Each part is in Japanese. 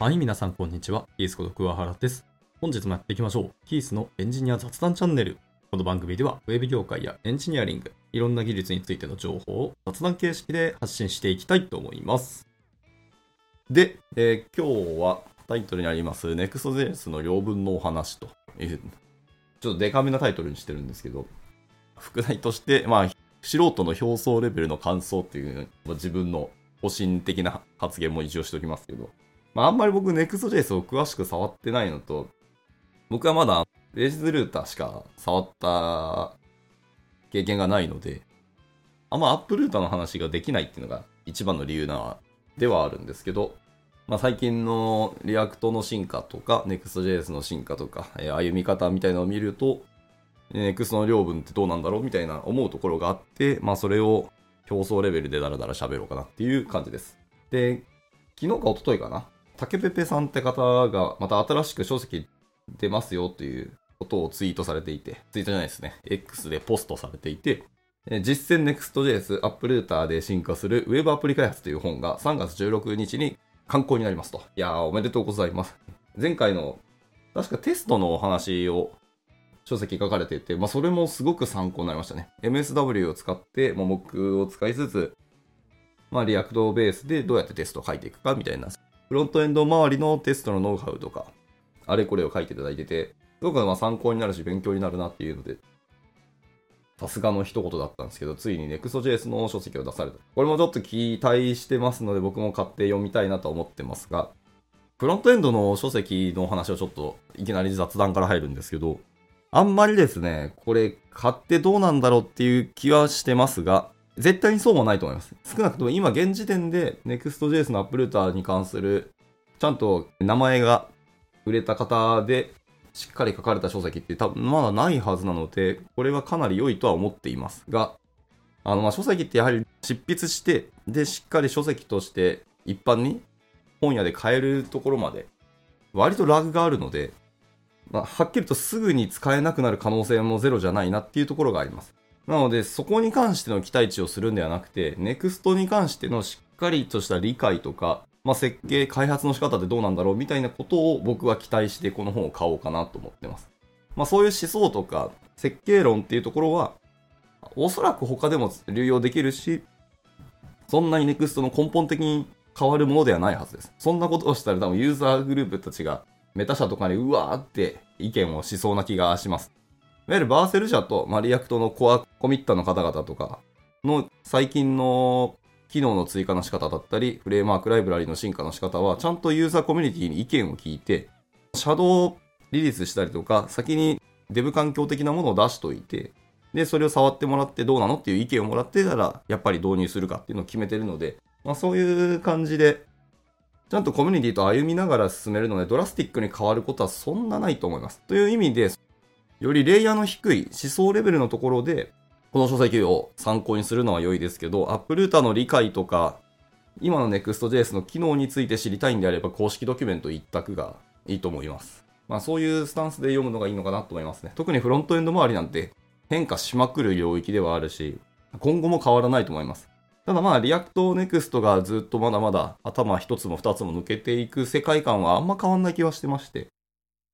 はい、皆さんこんにちは。キースこと桑原です。本日もやっていきましょう。キースのエンジニア雑談チャンネル。この番組では、ウェブ業界やエンジニアリング、いろんな技術についての情報を雑談形式で発信していきたいと思います。で、えー今日はタイトルにあります Next.js の両文のお話という、ちょっとデカめなタイトルにしてるんですけど、副題として、まあ、素人の表層レベルの感想っていう、自分の保身的な発言も一応しておきますけど、まあ、あんまり僕 Next.js を詳しく触ってないのと、僕はまだ Pages Router しか触った経験がないので、あんま App Router の話ができないっていうのが一番の理由なではあるんですけど、まあ、最近の React の進化とか、Next.js の進化とか、えー歩み方みたいなのを見ると、Next の領分ってどうなんだろうみたいな思うところがあって、まあそれを表層レベルでダラダラ喋ろうかなっていう感じです。で、昨日か一昨日かな、竹ペペさんって方がまた新しく書籍出ますよということをツイートされていて、ツイートじゃないですね、X でポストされていて、実践 Next.js アップルーターで進化するウェブアプリ開発という本が3月16日に刊行になりますと。いやー、おめでとうございます。前回の、確かテストのお話を書籍書かれていて、まあ、それもすごく参考になりましたね。MSW を使って、まあ、僕を使いつつ、まあ、 React ベースでどうやってテストを書いていくかみたいな、フロントエンド周りのテストのノウハウとか、あれこれを書いていただいてて、すごくま参考になるし勉強になるなっていうので、さすがの一言だったんですけど、ついに Next.js の書籍を出された。これもちょっと期待してますので、僕も買って読みたいなと思ってますが、フロントエンドの書籍の話をちょっといきなり雑談から入るんですけど、あんまりですね、これ買ってどうなんだろうっていう気はしてますが、絶対にそうもないと思います。少なくとも今現時点で Next.js のアップルーターに関する、ちゃんと名前が売れた方でしっかり書かれた書籍って多分まだないはずなので、これはかなり良いとは思っていますが、あの、ま、書籍ってやはり執筆して、で、しっかり書籍として一般に本屋で買えるところまで、割とラグがあるので、まあ、はっきりとすぐに使えなくなる可能性もゼロじゃないなっていうところがあります。なので、そこに関しての期待値をするんではなくて、NEXT に関してのしっかりとした理解とか、まあ、設計、開発の仕方ってどうなんだろうみたいなことを僕は期待してこの本を買おうかなと思ってます。まあ、そういう思想とか設計論っていうところは、おそらく他でも流用できるし、そんなに NEXT の根本的に変わるものではないはずです。そんなことをしたら多分ユーザーグループたちがメタ社とかにうわーって意見をしそうな気がします。いわゆる Vercel 社と、まあ、 React のコアコミッターの方々とかの最近の機能の追加の仕方だったり、フレームワークライブラリの進化の仕方は、ちゃんとユーザーコミュニティに意見を聞いて、シャドウリリースしたりとか、先にデブ環境的なものを出しといて、で、それを触ってもらってどうなのっていう意見をもらってたら、やっぱり導入するかっていうのを決めてるので、まあそういう感じで、ちゃんとコミュニティと歩みながら進めるので、ドラスティックに変わることはそんなないと思います。という意味で、よりレイヤーの低い思想レベルのところで、この書籍を参考にするのは良いですけど、 App Router の理解とか、今の Next.js の機能について知りたいんであれば、公式ドキュメント一択がいいと思います。まあそういうスタンスで読むのがいいのかなと思いますね。特にフロントエンド周りなんて変化しまくる領域ではあるし、今後も変わらないと思います。ただまあ、 React NEXT がずっとまだまだ頭一つも二つも抜けていく世界観はあんま変わんない気はしてまして、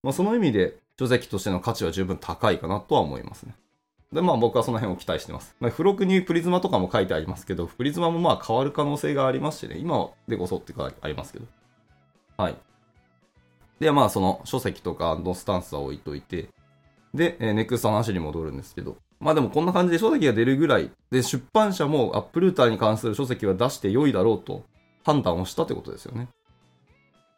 まあその意味で書籍としての価値は十分高いかなとは思いますね。で、まあ僕はその辺を期待してます。まあ、付録にプリズマとかも書いてありますけど、プリズマもまあ変わる可能性がありますしね、今でこそっていうかありますけど。はい。で、まあその書籍とかのスタンスは置いといて、で、えー、ネクストの話に戻るんですけど、まあでもこんな感じで書籍が出るぐらい、で、出版社もアップルーターに関する書籍は出して良いだろうと判断をしたってことですよね。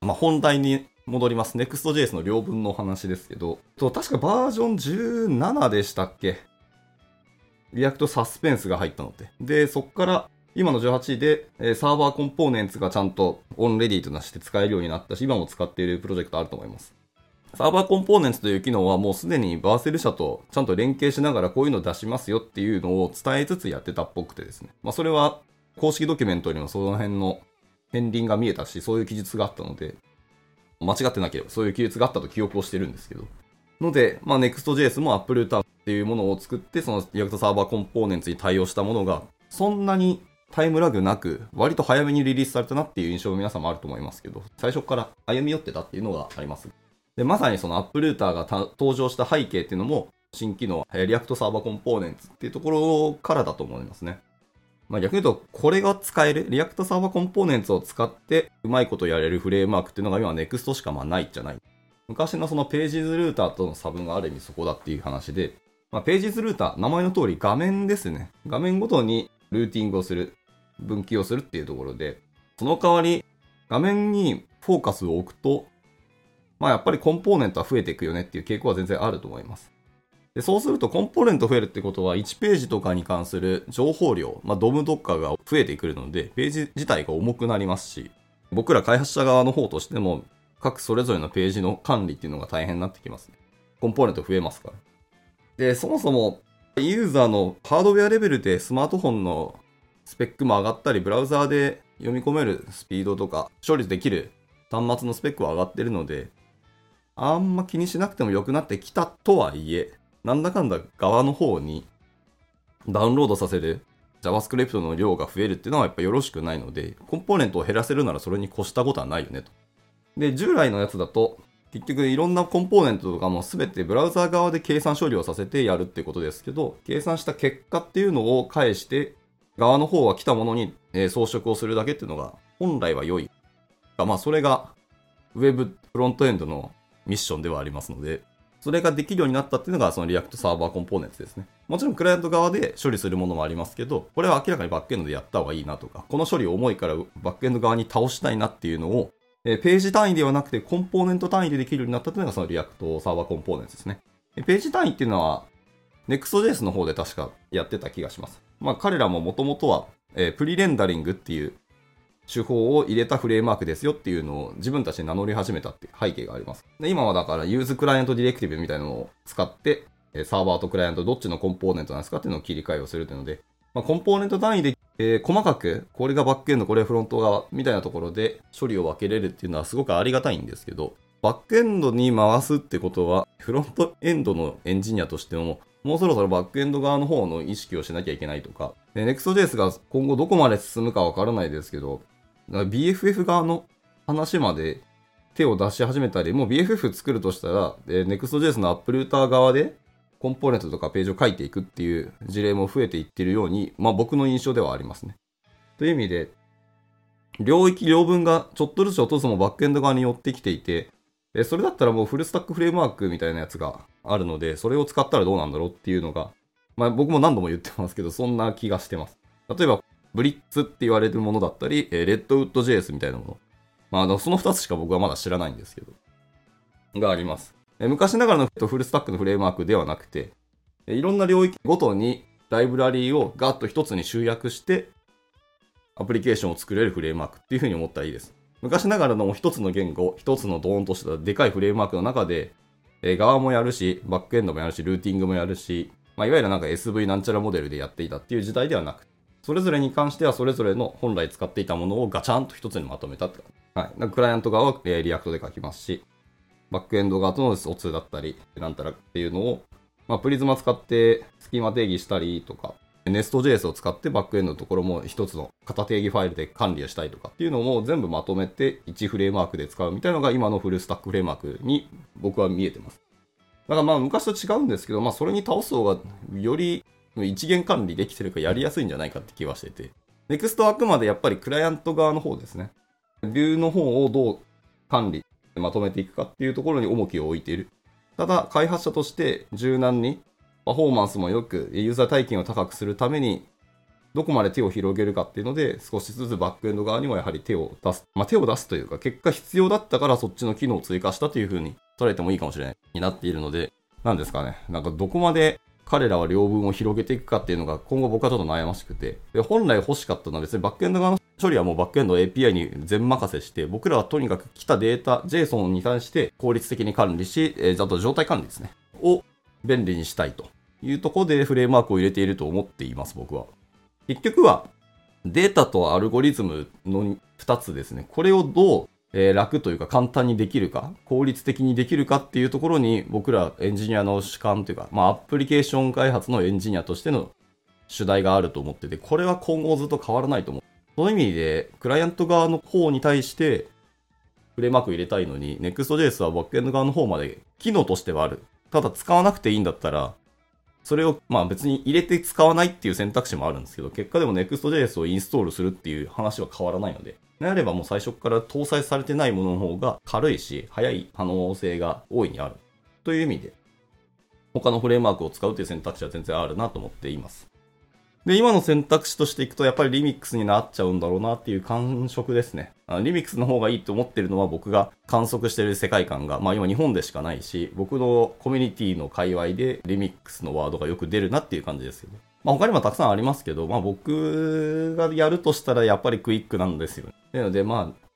まあ本題に戻ります。Next.js の領分の話ですけど、と確かバージョン17でしたっけ？ React Suspense が入ったのって。で、そっから今の18で、え Server Components がちゃんとオンレディとなして使えるようになったし、今も使っているプロジェクトあると思います。 Server Components という機能はもうすでに Vercel 社とちゃんと連携しながらこういうの出しますよっていうのを伝えつつやってたっぽくてですね。まあそれは公式ドキュメントにもその辺の片鱗が見えたし、そういう記述があったので、間違ってなければそういう記述があったと記憶をしてるんですけど。ので、まあ Next.js も Apple タっていうものを作って、その React Server Components に対応したものが、そんなにタイムラグなく、割と早めにリリースされたなっていう印象も皆さんもあると思いますけど、最初から歩み寄ってたっていうのがあります。で、まさにその App Router が登場した背景っていうのも、新機能、 React Server Components っていうところからだと思いますね。まあ、逆に言うと、これが使える、 React Server Components を使って、うまいことやれるフレームワークっていうのが今 NEXT しかまあないじゃない。昔のその Pages Router との差分がある意味そこだっていう話で、まあ、 Pages Router、名前の通り画面ですね。画面ごとにルーティングをする、分岐をするっていうところで、その代わり、画面にフォーカスを置くと、まあやっぱりコンポーネントは増えていくよねっていう傾向は全然あると思います。でそうするとコンポーネント増えるってことは1ページとかに関する情報量、まあ、ドムドッカーが増えてくるのでページ自体が重くなりますし僕ら開発者側の方としても各それぞれのページの管理っていうのが大変になってきますね。コンポーネント増えますから。で、そもそもユーザーのハードウェアレベルでスマートフォンのスペックも上がったり、ブラウザーで読み込めるスピードとか処理できる端末のスペックは上がってるので、あんま気にしなくても良くなってきたとはいえ、なんだかんだ側の方にダウンロードさせる JavaScript の量が増えるっていうのはやっぱよろしくないので、コンポーネントを減らせるならそれに越したことはないよねと。で、従来のやつだと、結局いろんなコンポーネントとかも全てブラウザー側で計算処理をさせてやるってことですけど、計算した結果っていうのを返して、側の方は来たものに、装飾をするだけっていうのが本来は良い。まあそれが Web フロントエンドのミッションではありますので、それができるようになったっていうのがその React サーバーコンポーネントですね。もちろんクライアント側で処理するものもありますけど、これは明らかにバックエンドでやった方がいいなとか、この処理重いからバックエンド側に倒したいなっていうのを、えページ単位ではなくてコンポーネント単位でできるようになったというのがその React サーバーコンポーネントですね。ページ単位っていうのは Next.js の方で確かやってた気がします。まあ彼らももともとは、えプリレンダリングっていう手法を入れたフレームワークですよっていうのを自分たちで名乗り始めたっていう背景があります。で今はだから use client directive みたいなのを使って、サーバーとクライアントどっちのコンポーネントなんですかっていうのを切り替えをするというので、まあ、コンポーネント単位で、えー、細かく、これがバックエンド、これフロント側みたいなところで処理を分けれるっていうのはすごくありがたいんですけど、バックエンドに回すってことは、フロントエンドのエンジニアとしても、もうそろそろバックエンド側の方の意識をしなきゃいけないとか、Next.js が今後どこまで進むかわからないですけど、BFF 側の話まで手を出し始めたり、もう BFF 作るとしたら、Next.js のアップルーター側でコンポーネントとかページを書いていくっていう事例も増えていってるように、まあ僕の印象ではありますね。という意味で、領域両分がちょっとずつ落とすもバックエンド側に寄ってきていて、それだったらもうフルスタックフレームワークみたいなやつがあるので、それを使ったらどうなんだろうっていうのが、まあ僕も何度も言ってますけど、そんな気がしてます。例えば、ブリッツって言われるものだったりえ、レッドウッド JS みたいなもの。まあ、その2つしか僕はまだ知らないんですけど、があります。昔ながらのフルスタックのフレームワークではなくて、いろんな領域ごとにライブラリーをガッと一つに集約して、アプリケーションを作れるフレームワークっていうふうに思ったらいいです。昔ながらの一つの言語、一つのドーンとしたでかいフレームワークの中で、え側もやるし、バックエンドもやるし、ルーティングもやるし、まあ、いわゆるなんか SV なんちゃらモデルでやっていたっていう時代ではなく、それぞれに関してはそれぞれの本来使っていたものをガチャンと一つにまとめたってはい。クライアント側は、え、 React で書きますし、バックエンド側との O2 だったり、なんたらっていうのを、まあ、 Prisma 使ってスキーマ定義したりとか、Nest.js を使ってバックエンドのところも一つの型定義ファイルで管理をしたいとかっていうのも全部まとめて1フレームワークで使うみたいなのが今のフルスタックフレームワークに僕は見えてます。だからまあ昔と違うんですけど、まあそれに倒す方がより一元管理できてるかやりやすいんじゃないかって気はしてて。NEXT はあくまでやっぱりクライアント側の方ですね。ビューの方をどう管理、まとめていくかっていうところに重きを置いている。ただ、開発者として柔軟にパフォーマンスも良く、ユーザー体験を高くするために、どこまで手を広げるかっていうので、少しずつバックエンド側にもやはり手を出す。まあ、手を出すというか、結果必要だったからそっちの機能を追加したというふうに捉えてもいいかもしれない。になっているので、なんですかね。なんかどこまで彼らは両分を広げていくかっていうのが今後僕はちょっと悩ましくて、で本来欲しかったのは別にバックエンド側の処理はもうバックエンド API に全任せして、僕らはとにかく来たデータ、JSON に対して効率的に管理し、えー、あと状態管理ですね。を便利にしたいというところでフレームワークを入れていると思っています、僕は。結局は、データとアルゴリズムの2つですね。これをどう、えー、楽というか簡単にできるか、効率的にできるかっていうところに僕らエンジニアの主観というか、まあアプリケーション開発のエンジニアとしての主題があると思ってて、これは今後ずっと変わらないと思う。その意味で、クライアント側の方に対して、フレームワーク入れたいのに、Next.js はバックエンド側の方まで機能としてはある。ただ使わなくていいんだったら、それを、まあ別に入れて使わないっていう選択肢もあるんですけど、結果でも Next.js をインストールするっていう話は変わらないので、であればもう最初から搭載されてないものの方が軽いし、速い可能性が大いにある。という意味で、他のフレームワークを使うという選択肢は全然あるなと思っています。で、今の選択肢としていくと、やっぱりリミックスになっちゃうんだろうなっていう感触ですね。リミックスの方がいいと思ってるのは僕が観測してる世界観が、まあ今日本でしかないし、僕のコミュニティの界隈でリミックスのワードがよく出るなっていう感じですよね。まあ他にもたくさんありますけど、まあ僕がやるとしたらやっぱりクイックなんですよね。なのでまあ、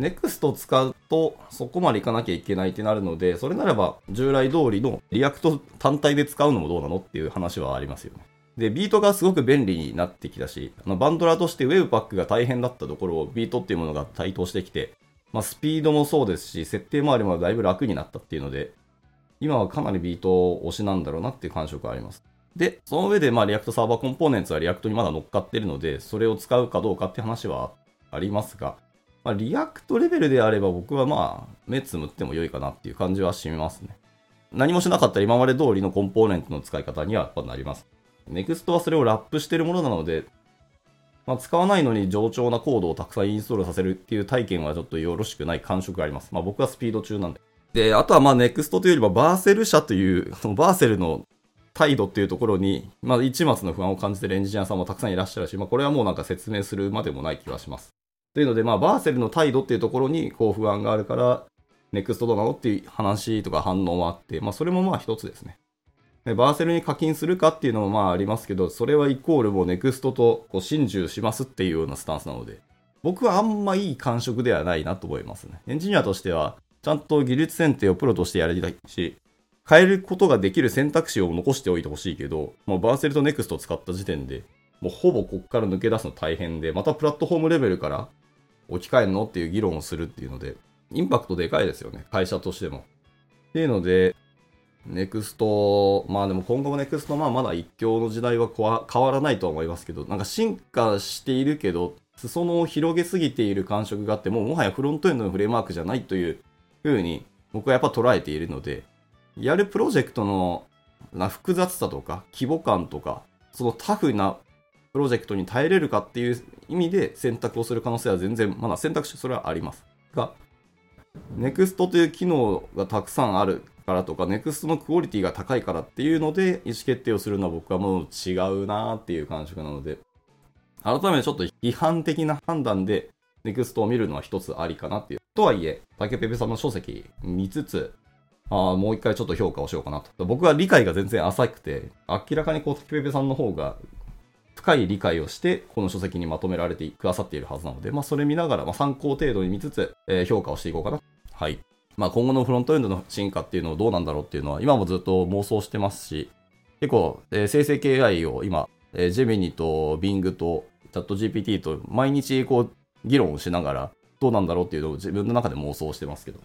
NEXT を使うとそこまでいかなきゃいけないってなるので、それならば従来通りの React 単体で使うのもどうなのっていう話はありますよね。で、 Vite がすごく便利になってきたし、あのバンドラーとして Webpack が大変だったところを Vite っていうものが台頭してきて、まあ、スピードもそうですし、設定周りもだいぶ楽になったっていうので、今はかなり Vite 推しなんだろうなっていう感触があります。で、その上で、まあ、 React Server Components は React にまだ乗っかってるので、それを使うかどうかって話はありますが、まあ、 React レベルであれば僕はまあ、目つむっても良いかなっていう感じはしますね。何もしなかったら今まで通りのコンポーネントの使い方にはやっぱなります。Next はそれをラップしてるものなので、まあ、使わないのに冗長なコードをたくさんインストールさせるっていう体験はちょっとよろしくない感触があります。まあ僕はスピード厨なんで。で、あとはまあ Next というよりは Vercel 社という、その Vercel の態度っていうところに、まあ一抹の不安を感じてるエンジニアさんもたくさんいらっしゃるし、まあこれはもうなんか説明するまでもない気がします。というので、まあ Vercel の態度っていうところにこう不安があるから、Next どうなのっていう話とか反応もあって、まあそれもまあ一つですね。 Vercel に課金するかっていうのもまあありますけど、それはイコールもう Next とこう心中しますっていうようなスタンスなので、僕はあんまいい感触ではないなと思いますね。エンジニアとしては、ちゃんと技術選定をプロとしてやりたいし、変えることができる選択肢を残しておいてほしいけど、もう Vercel と Next を使った時点で、もうほぼこっから抜け出すの大変で、またプラットフォームレベルから置き換えるのっていう議論をするっていうので、インパクトでかいですよね、会社としても。っていうので、ネクスト、まあでも今後もネクスト、まあまだ一強の時代は変わらないとは思いますけど、なんか進化しているけど、裾野を広げすぎている感触があって、もうもはやフロントエンドのフレームワークじゃないというふうに僕はやっぱ捉えているので、やるプロジェクトのな複雑さとか規模感とか、そのタフなプロジェクトに耐えれるかっていう意味で選択をする可能性は全然、まだ選択肢それはあります。が、NEXT という機能がたくさんあるからとか、NEXT のクオリティが高いからっていうので、意思決定をするのは僕はもう違うなっていう感触なので、改めてちょっと批判的な判断で、NEXT を見るのは一つありかなっていう。とはいえ、竹ペペさんの書籍見つつ、あ、もう一回ちょっと評価をしようかなと。僕は理解が全然浅くて、明らかにこう、竹ペペさんの方が深い理解をして、この書籍にまとめられてくださっているはずなので、まあ、それ見ながら、まあ、参考程度に見つつ、えー、評価をしていこうかな。はい。まあ、今後のフロントエンドの進化っていうのはどうなんだろうっていうのは、今もずっと妄想してますし、結構、えー、生成 AI を今、えー、ジェミニと Bing とチャット GPT と毎日こう、議論をしながら、どうなんだろうっていうのを自分の中で妄想してますけど。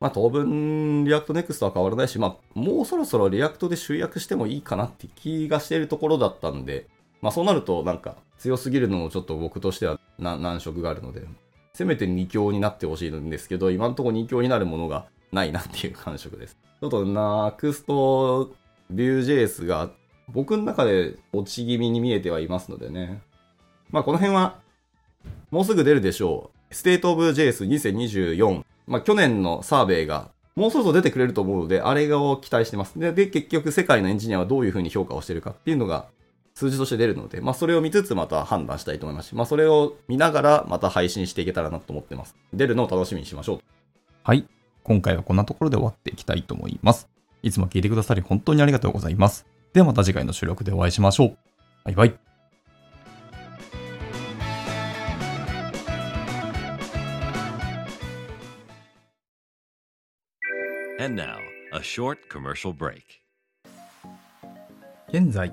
まあ当分、 React Next は変わらないし、まあもうそろそろ React で集約してもいいかなって気がしているところだったんで、まあそうなるとなんか強すぎるのもちょっと僕としては難色があるので、せめて2強になってほしいんですけど、今のところ2強になるものがないなっていう感触です。ちょっと NEXT Vue.js が僕の中で落ち気味に見えてはいますのでね。まあこの辺はもうすぐ出るでしょう。State of JS2024。まあ去年のサーベイがもうそろそろ出てくれると思うので、あれを期待してます。で、で結局世界のエンジニアはどういうふうに評価をしてるかっていうのが数字として出るので、まあそれを見つつまた判断したいと思いますし、まあそれを見ながらまた配信していけたらなと思ってます。出るのを楽しみにしましょう。はい。今回はこんなところで終わっていきたいと思います。いつも聞いてくださり本当にありがとうございます。ではまた次回の収録でお会いしましょう。バイバイ。And now, a short commercial break. 現在、